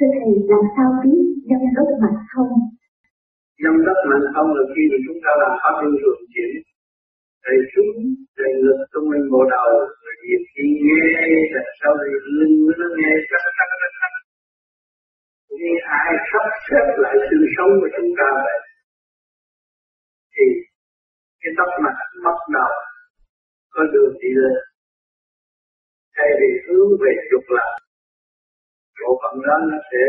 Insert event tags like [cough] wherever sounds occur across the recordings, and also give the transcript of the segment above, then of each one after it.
Thưa Thầy, làm sao biết nhâm đất mạnh không? Nhâm đất mạnh không là khi mà chúng ta làm pháp luân thường chuyển. Thầy chúng thầy lực trong mình bộ đầu rồi việc khi nghe là sau này lưng nó nghe cắt cắt cắt cắt như ai sắp xếp lại sự sống của chúng ta vậy? Thì cái tóc mặt bắt đầu có đường đi lên. Thay vì hướng về trục lạc bộ phận đó nó sẽ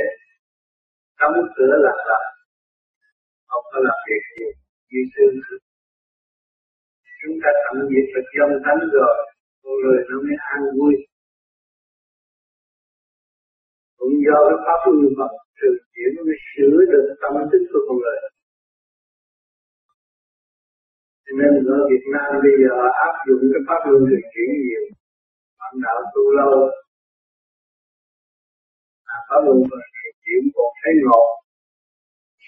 đóng cửa lạc lạc không có làm việc gì, như xương. Chúng ta tận diệt được dân tánh rồi con người nó mới an vui. Cũng do cái pháp luân Phật sự chuyển nó mới sửa được tâm thức của con người. Cho nên ở Việt Nam bây giờ áp dụng cái pháp luân thực chuyển nhiều. Bạn đạo tu lâu à, pháp luân thường chuyển còn thấy ngọt.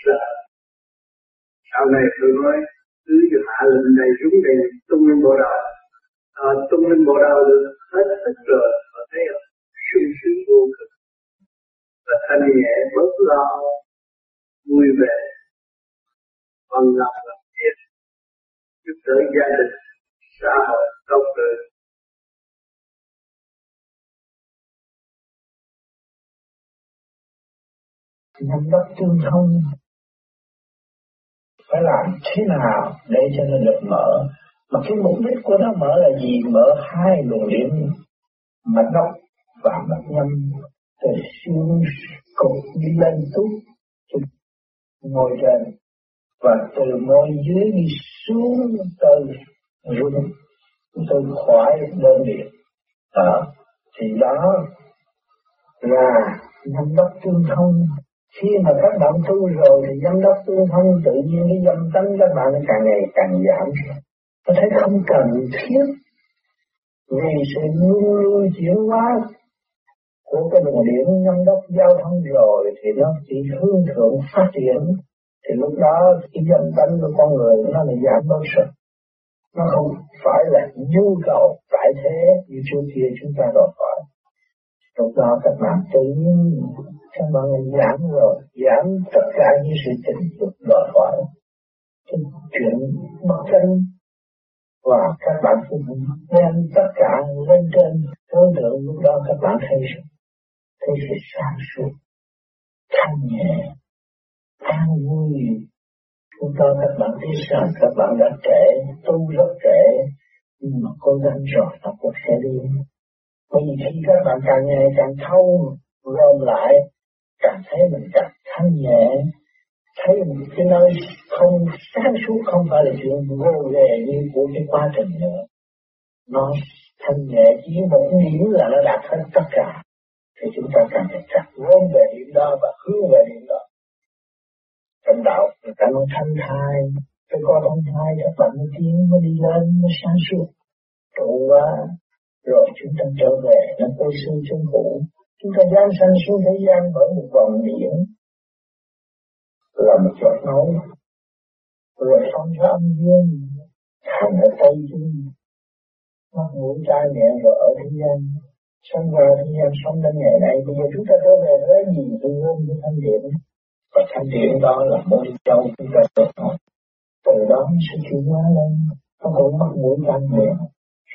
Sợ sau này tôi nói cứ cho hạ lệnh này xuống đây tung lên bộ đầu. À, tung lên bộ đầu được hết hết rồi và thấy không sung sướng vô cực và thanh nhẹ bớt lo vui vẻ bằng lòng làm việc giúp đỡ gia đình xã hội công tươi nắm bắt tương thông. Phải làm thế nào để cho nó được mở? Mà cái mục đích của nó mở là gì? Mở hai luồng điện, mạch đốc và mạch nhâm. Từ xương cột đi lên tút ngồi trên, và từ môi dưới đi xuống từ rung từ khỏi đơn điện. Đó, thì đó là năm đất tương thông khi mà các bạn tu rồi thì dâm đốc tương thông tự nhiên cái dâm tánh các bạn càng ngày càng giảm. Có thấy không cần thiết, vì sự luôn luôn chuyển hóa của cái đường điện nhâm đốc giao thông rồi thì nó chỉ hướng thượng phát triển. Thì lúc đó cái dâm tánh của con người nó là giảm bớt sự nó không phải là nhu cầu tại thế như trước kia chúng ta đòi hỏi lúc đó các bạn tự nhiên, các bạn giảm rồi giảm tất cả những sự tình dục đòi hỏi. Cái chuyện bất tranh và các bạn cũng đem tất cả lên trên. Đối tượng lúc đó các bạn thấy thấy sự sáng suốt, thanh nhẹ, an vui. Lúc đó các bạn thấy rằng các bạn đã trẻ, tu rất trẻ, nhưng mà cố gắng rồi nó cũng sẽ đi bởi vì khi các bạn càng ngày càng thâu gom lại, càng thấy mình càng thanh nhẹ. Thấy một cái nơi không, sáng suốt không phải là chuyện vô về như của cái quá trình nữa. Nó thanh nhẹ, chỉ một điểm là nó đạt hết tất cả. Thì chúng ta càng phải chặt gom về điểm đó và hướng về điểm đó. Trong đạo, người ta nói thanh thai cái con thanh thai, các bạn mới tiến mới đi lên, mới sáng suốt. Trụ quá rồi chúng ta trở về làm tôi sư chân phủ chúng ta giáng sanh xuống thế gian bởi một vòng biển. Là một giọt máu. Rồi phong ra âm dương thành ở tây dương mắt mũi tai miệng rồi ở thế gian. Sống vào thế gian sống đến ngày nay. Bây giờ chúng ta trở về với gì? Tương ương với thanh điện và thanh điện đó là môi châu chúng ta được từ đó sẽ chuyển hóa lên. Nó cũng mắt mũi tai miệng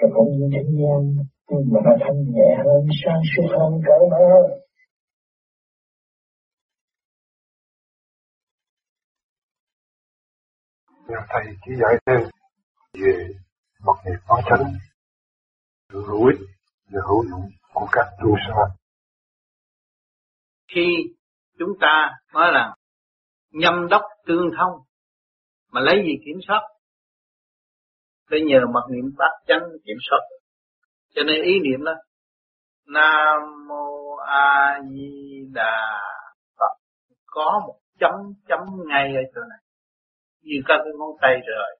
rồi cũng như thế gian nhưng mà nó thanh nhẹ hơn sáng suốt hơn cởi mở hơn Thầy chỉ dạy thêm về mặt nghiệp quán chánh, sự hữu ích và hữu dụng của các tu sĩ. Khi chúng ta nói là nhâm đốc tương thông, mà lấy gì kiểm soát? Phải nhờ mặt niệm bát chánh kiểm soát. Cho nên ý niệm đó Nam mô A Di Đà Phật. Có một chấm chấm ngay ở chỗ này. Như các cái ngón tay rồi.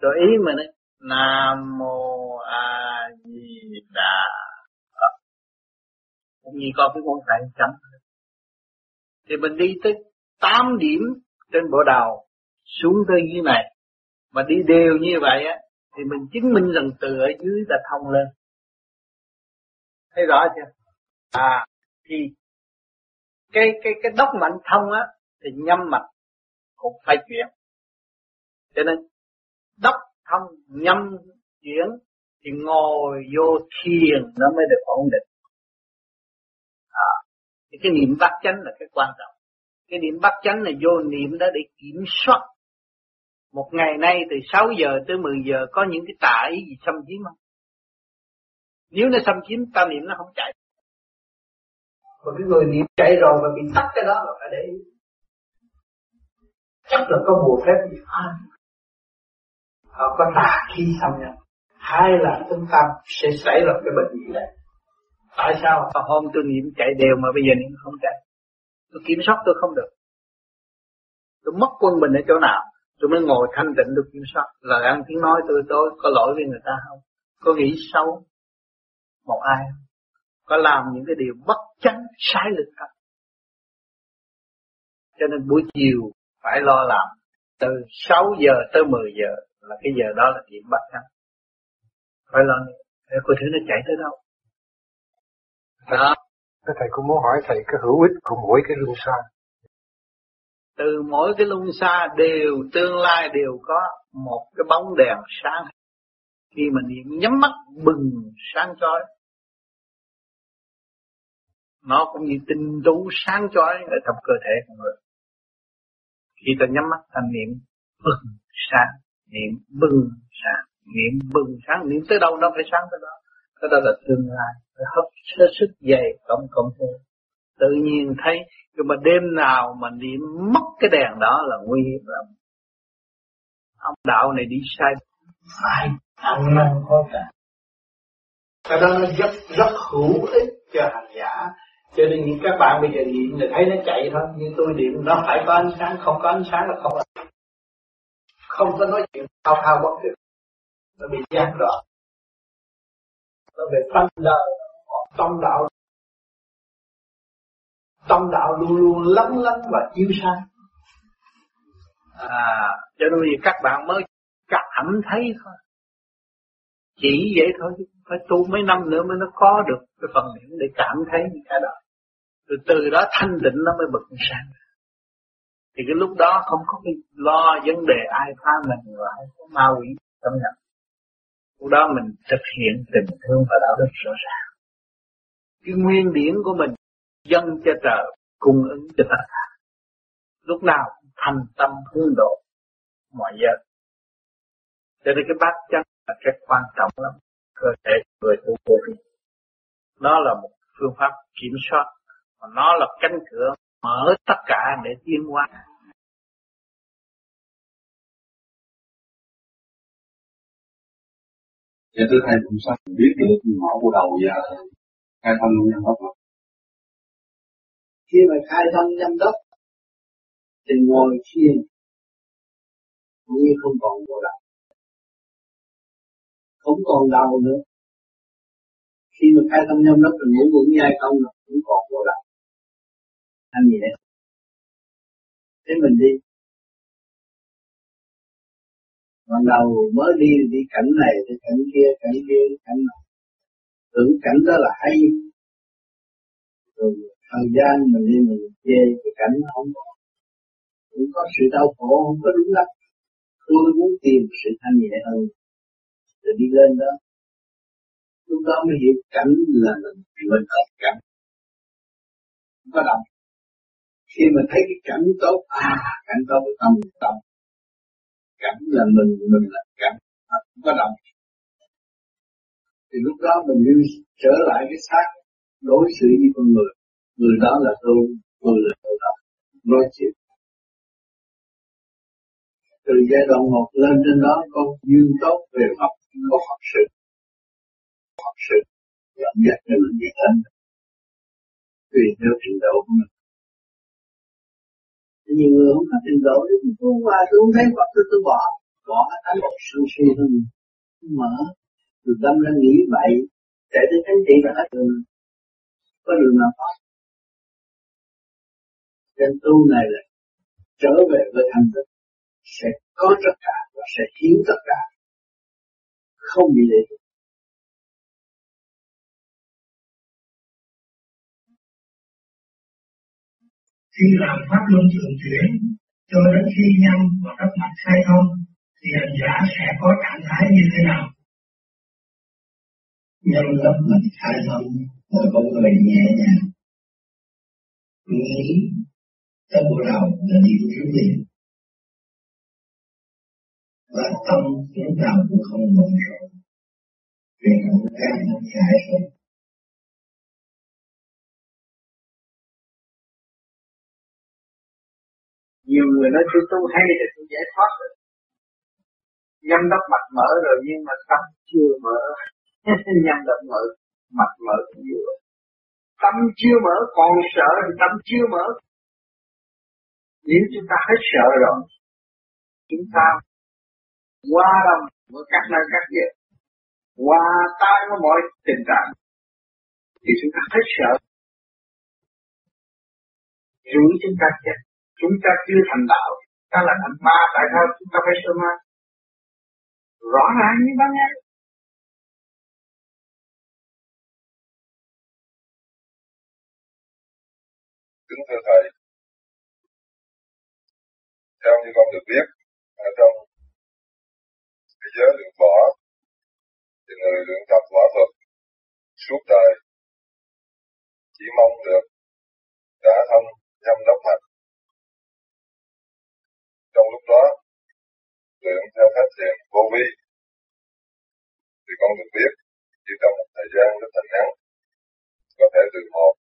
Rồi ý mình ấy, nam mô a di đà phật. Cũng như có cái ngón tay chấm. Thì mình đi tới 8 điểm trên bộ đầu xuống tới dưới này. Mà đi đều như vậy á thì mình chứng minh rằng từ ở dưới là thông lên. Thấy rõ chưa? À thì cái cái cái đốc mạnh thông á thì nhâm mạch cũng phải chuyển. Cho nên đốc thông nhâm chuyển thì ngồi vô thiền nó mới được ổn định. À, thì cái niệm bát chánh là cái quan trọng. Cái niệm bát chánh là vô niệm đó để kiểm soát một ngày nay từ 6 giờ tới 10 giờ có những cái tà ý gì xâm chiếm không? Nếu nó xâm chiếm ta niệm nó không chạy. Còn cái người niệm chạy rồi mà bị tắt cái đó là phải để ý. Chắc là có bùa phép gì à, Họ có tà khí xâm nhập. Hay là chúng ta sẽ xảy ra cái bệnh gì đấy. Tại sao? Hôm tôi niệm chạy đều mà bây giờ niệm không chạy. Tôi kiểm soát tôi không được. Tôi mất quân bình ở chỗ nào? Tôi mới ngồi thanh tịnh được kiểm soát. Lời ăn tiếng nói tôi tôi có lỗi với người ta không? Có nghĩ xấu một ai không? Có làm những cái điều bất chánh sai lệch không? Cho nên buổi chiều phải lo làm từ 6 giờ tới 10 giờ là cái giờ đó là điểm bắt chánh. Phải lo để coi thử nó chạy tới đâu? Đó. Thầy cũng muốn hỏi thầy cái hữu ích của mỗi cái luân xa từ mỗi cái lung xa đều, tương lai đều có một cái bóng đèn sáng. Khi mà niệm, nhắm mắt bừng sáng chói. Nó cũng như tinh tú sáng chói ở trong cơ thể của người. Khi ta nhắm mắt, ta niệm bừng sáng, niệm bừng sáng, niệm bừng sáng. Niệm tới đâu nó phải sáng tới đó. Cái đó là tương lai phải hấp sức dày cộng cộng thêm tự nhiên thấy. Nhưng mà đêm nào mà niệm mất cái đèn đó là nguy hiểm lắm. Ông đạo này đi sai. Phải ăn năn có cả. Cái đó nó rất rất hữu ích cho hành giả. Cho nên những các bạn bây giờ niệm là thấy nó chạy thôi. Nhưng tôi niệm nó phải có ánh sáng. Không có ánh sáng là không không có nói chuyện thao thao bất được nó bị gián đoạn nó về tâm đời. Tâm đạo tâm đạo luôn luôn lắng lắng và chiếu sáng. À cho nên các bạn mới cảm thấy thôi. Chỉ vậy thôi, phải tu mấy năm nữa mới nó có được cái phần điểm để cảm thấy những cái đó. Từ từ đó thanh tịnh nó mới bật sáng. Thì cái lúc đó không có cái lo vấn đề ai phá mình và ai có ma quỷ tâm nhập. Lúc đó mình thực hiện tình thương và đạo đức rõ ràng. Cái nguyên điển của mình dân cho trời cung ứng cho tất cả. Lúc nào thành tâm hướng độ mọi giờ. Cho nên cái bát chánh là rất quan trọng lắm. Cơ thể người tu vô vi. Nó là một phương pháp kiểm soát. Và nó là cánh cửa mở tất cả để tiến hóa. Dạ thưa thầy, cũng sao? Biết được ngõ của đầu và khai thông nhân pháp khi mà khai thông nhâm đốc, thì ngồi thiền như không còn bộ đầu không còn đầu nữa. Khi mà khai thông nhâm đốc thì ngủ vững dai không là cũng còn bộ đầu anh nhẹ thế. Mình đi. Ban đầu mới đi thì đi cảnh này thì cảnh kia cảnh kia cảnh này tưởng cảnh đó là hay. Rồi thời gian mình đi mình về cái cảnh nó không có. Cũng có sự đau khổ, không có đúng lắm. Tôi muốn tìm sự thanh nhẹ hơn rồi đi lên đó. Lúc đó mới hiểu cảnh là mình mình có cảnh. Không có động khi mà thấy cái cảnh tốt à cảnh tốt với tâm tâm. Cảnh là mình mình là cảnh. Không có động thì lúc đó mình như trở lại cái xác, đối xử với con người người đó là tôi tôi là tôi đó nói chuyện. Từ giai đoạn một lên trên đó có duyên tốt về học có học sự. Học sự. Dẫn dắt cho mình đi đến. Tùy theo trình độ của mình. Nhiều người không có trình độ thì tôi qua tôi không thấy Phật tôi tôi bỏ bỏ cái một sân si hơn mở từ tâm ra nghĩ vậy. Chạy tới thánh trị là hết đường có đường nào thoát trên tu này là trở về với thanh tịnh sẽ có tất cả và sẽ hiến tất cả không bị lệ thuộc khi làm pháp luân thường chuyển cho đến khi nhân và đất mạch khai thông thì hành giả sẽ có trạng thái như thế nào? Nhân đất mạch khai thông là con người nhẹ nhàng nghĩ tâm bộ đầu là điều kiếm tiền và tâm lúc nào cũng không bận rộn vì không càng giải thoát nhiều người nói tôi tu hay thì tôi giải thoát rồi. Nhâm đắp mặt mở rồi, nhưng mà tâm chưa mở. [laughs] Nhâm đắp mở, mặt mở cũng nhiều tâm chưa mở, còn sợ thì tâm chưa mở nếu chúng ta hết sợ rồi, chúng ta qua lòng với các nơi các việc qua tay với mọi tình trạng, thì chúng ta hết sợ. Chủ chúng ta chết, chúng ta chưa thành đạo, ta là thành ma, tại sao chúng ta phải sợ ma? Rõ ràng như ban nghe kính thưa thầy theo như con được biết, ở trong thế giới luyện võ, thì người luyện tập võ thuật suốt đời chỉ mong được đã thông nhâm đốc mạch trong lúc đó, luyện theo cách thiền vô vi. Thì con được biết, chỉ trong một thời gian rất là ngắn, có thể từ một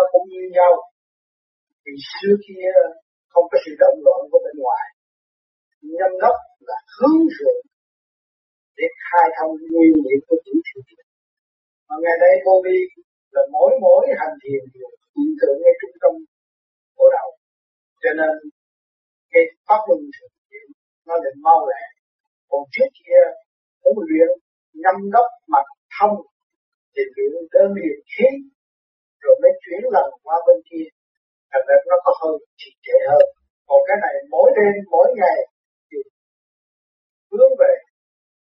nó cũng như nhau. Vì xưa kia không có sự động loạn của bên ngoài. Nhâm đốc là hướng thượng để khai thông nguyên liệu của chữ thiền mà ngày nay vô vi là mỗi mỗi hành thiền đều hiện tượng ngay trung tâm bộ đầu. Cho nên cái pháp luân thường chuyển nó được mau lẹ. Còn trước kia muốn luyện nhâm đốc mặt thông thì luyện đơn liền khí rồi mới chuyển lần qua bên kia. Thành ra nó có hơi trì trệ hơn. Còn cái này mỗi đêm, mỗi ngày thì hướng về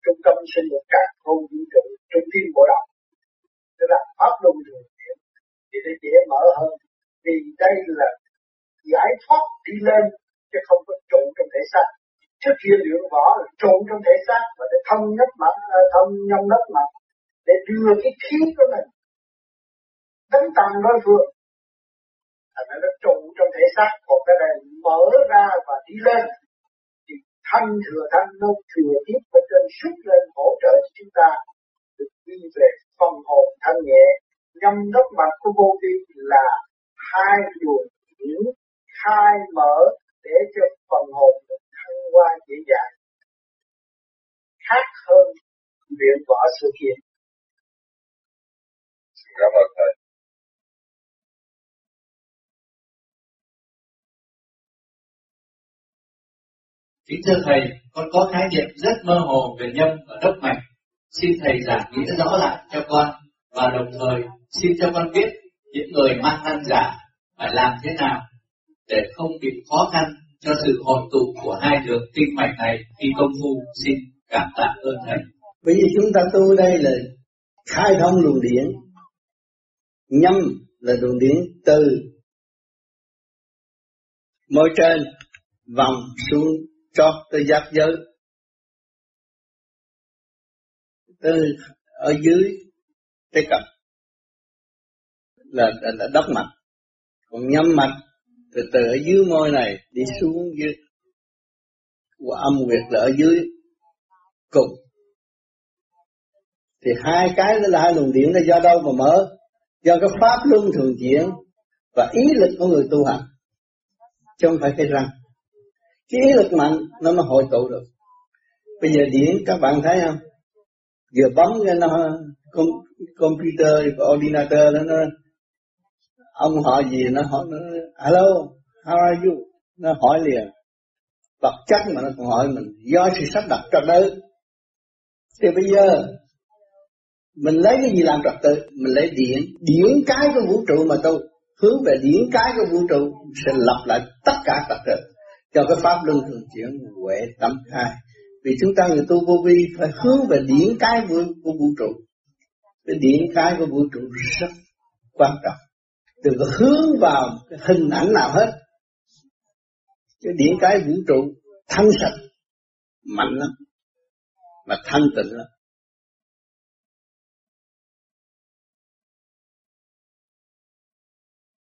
trung tâm sinh lực cả không vũ trụ trung tâm bộ động tức là pháp luân thường chuyển, thì nó dễ mở hơn. Vì đây là giải thoát đi lên, chứ không có trụ trong thể xác. Trước kia luyện võ là trụ trong thể xác và để thông nhất mặt à, thông nhâm đất mặt để đưa cái khí của mình đánh tâm đối phương thành ra nó trụ trong thể xác, còn cái này mở ra và đi lên. Thì thanh thừa thanh nó thừa tiếp ở trên xuất lên hỗ trợ cho chúng ta được đi về phần hồn thanh nhẹ. Nhâm đất mặt của vô vi là hai luồng điển khai mở để cho phần hồn được thăng hoa dễ dàng. Khác hơn luyện võ sự kiện cảm ơn thầy. Kính thưa Thầy, con có khái niệm rất mơ hồ về nhâm và đốc mạch. Xin Thầy giảng nghĩa rõ lại cho con và đồng thời xin cho con biết những người mang năng giả phải làm thế nào để không bị khó khăn cho sự hội tụ của hai đường kinh mạch này khi công phu xin cảm tạ ơn thầy. Bởi vì chúng ta tu đây là khai thông luồng điển, nhâm là luồng điển từ môi trên vòng xuống cho tới giác giới. Từ ở dưới cái cặp là, là, là đốc mạch còn nhắm mạch từ từ ở dưới môi này đi xuống dưới của âm nguyệt là ở dưới cùng. Thì hai cái đó là hai luồng điện nó do đâu mà mở? Do cái pháp luân thường chuyển và ý lực của người tu hành chứ không phải cái răng cái ý lực mạnh nó mới hội tụ được. Bây giờ điện các bạn thấy không? Vừa bấm cái nó com, computer ordinator nó, nó ông hỏi gì nó hỏi nó hello how are you? Nó hỏi liền. Vật chất mà nó còn hỏi mình do sự sắp đặt trật tự? Thì bây giờ mình lấy cái gì làm trật tự? Mình lấy điện. Điện cái của vũ trụ mà tôi hướng về điện cái của vũ trụ sẽ lập lại tất cả trật tự cho cái pháp luân thường chuyển huệ tâm khai vì chúng ta người tu vô vi phải hướng về điển cái của, của vũ trụ. Cái điển cái của vũ trụ rất quan trọng. Đừng có hướng vào cái hình ảnh nào hết cái điển cái vũ trụ thanh sạch mạnh lắm mà thanh tịnh lắm.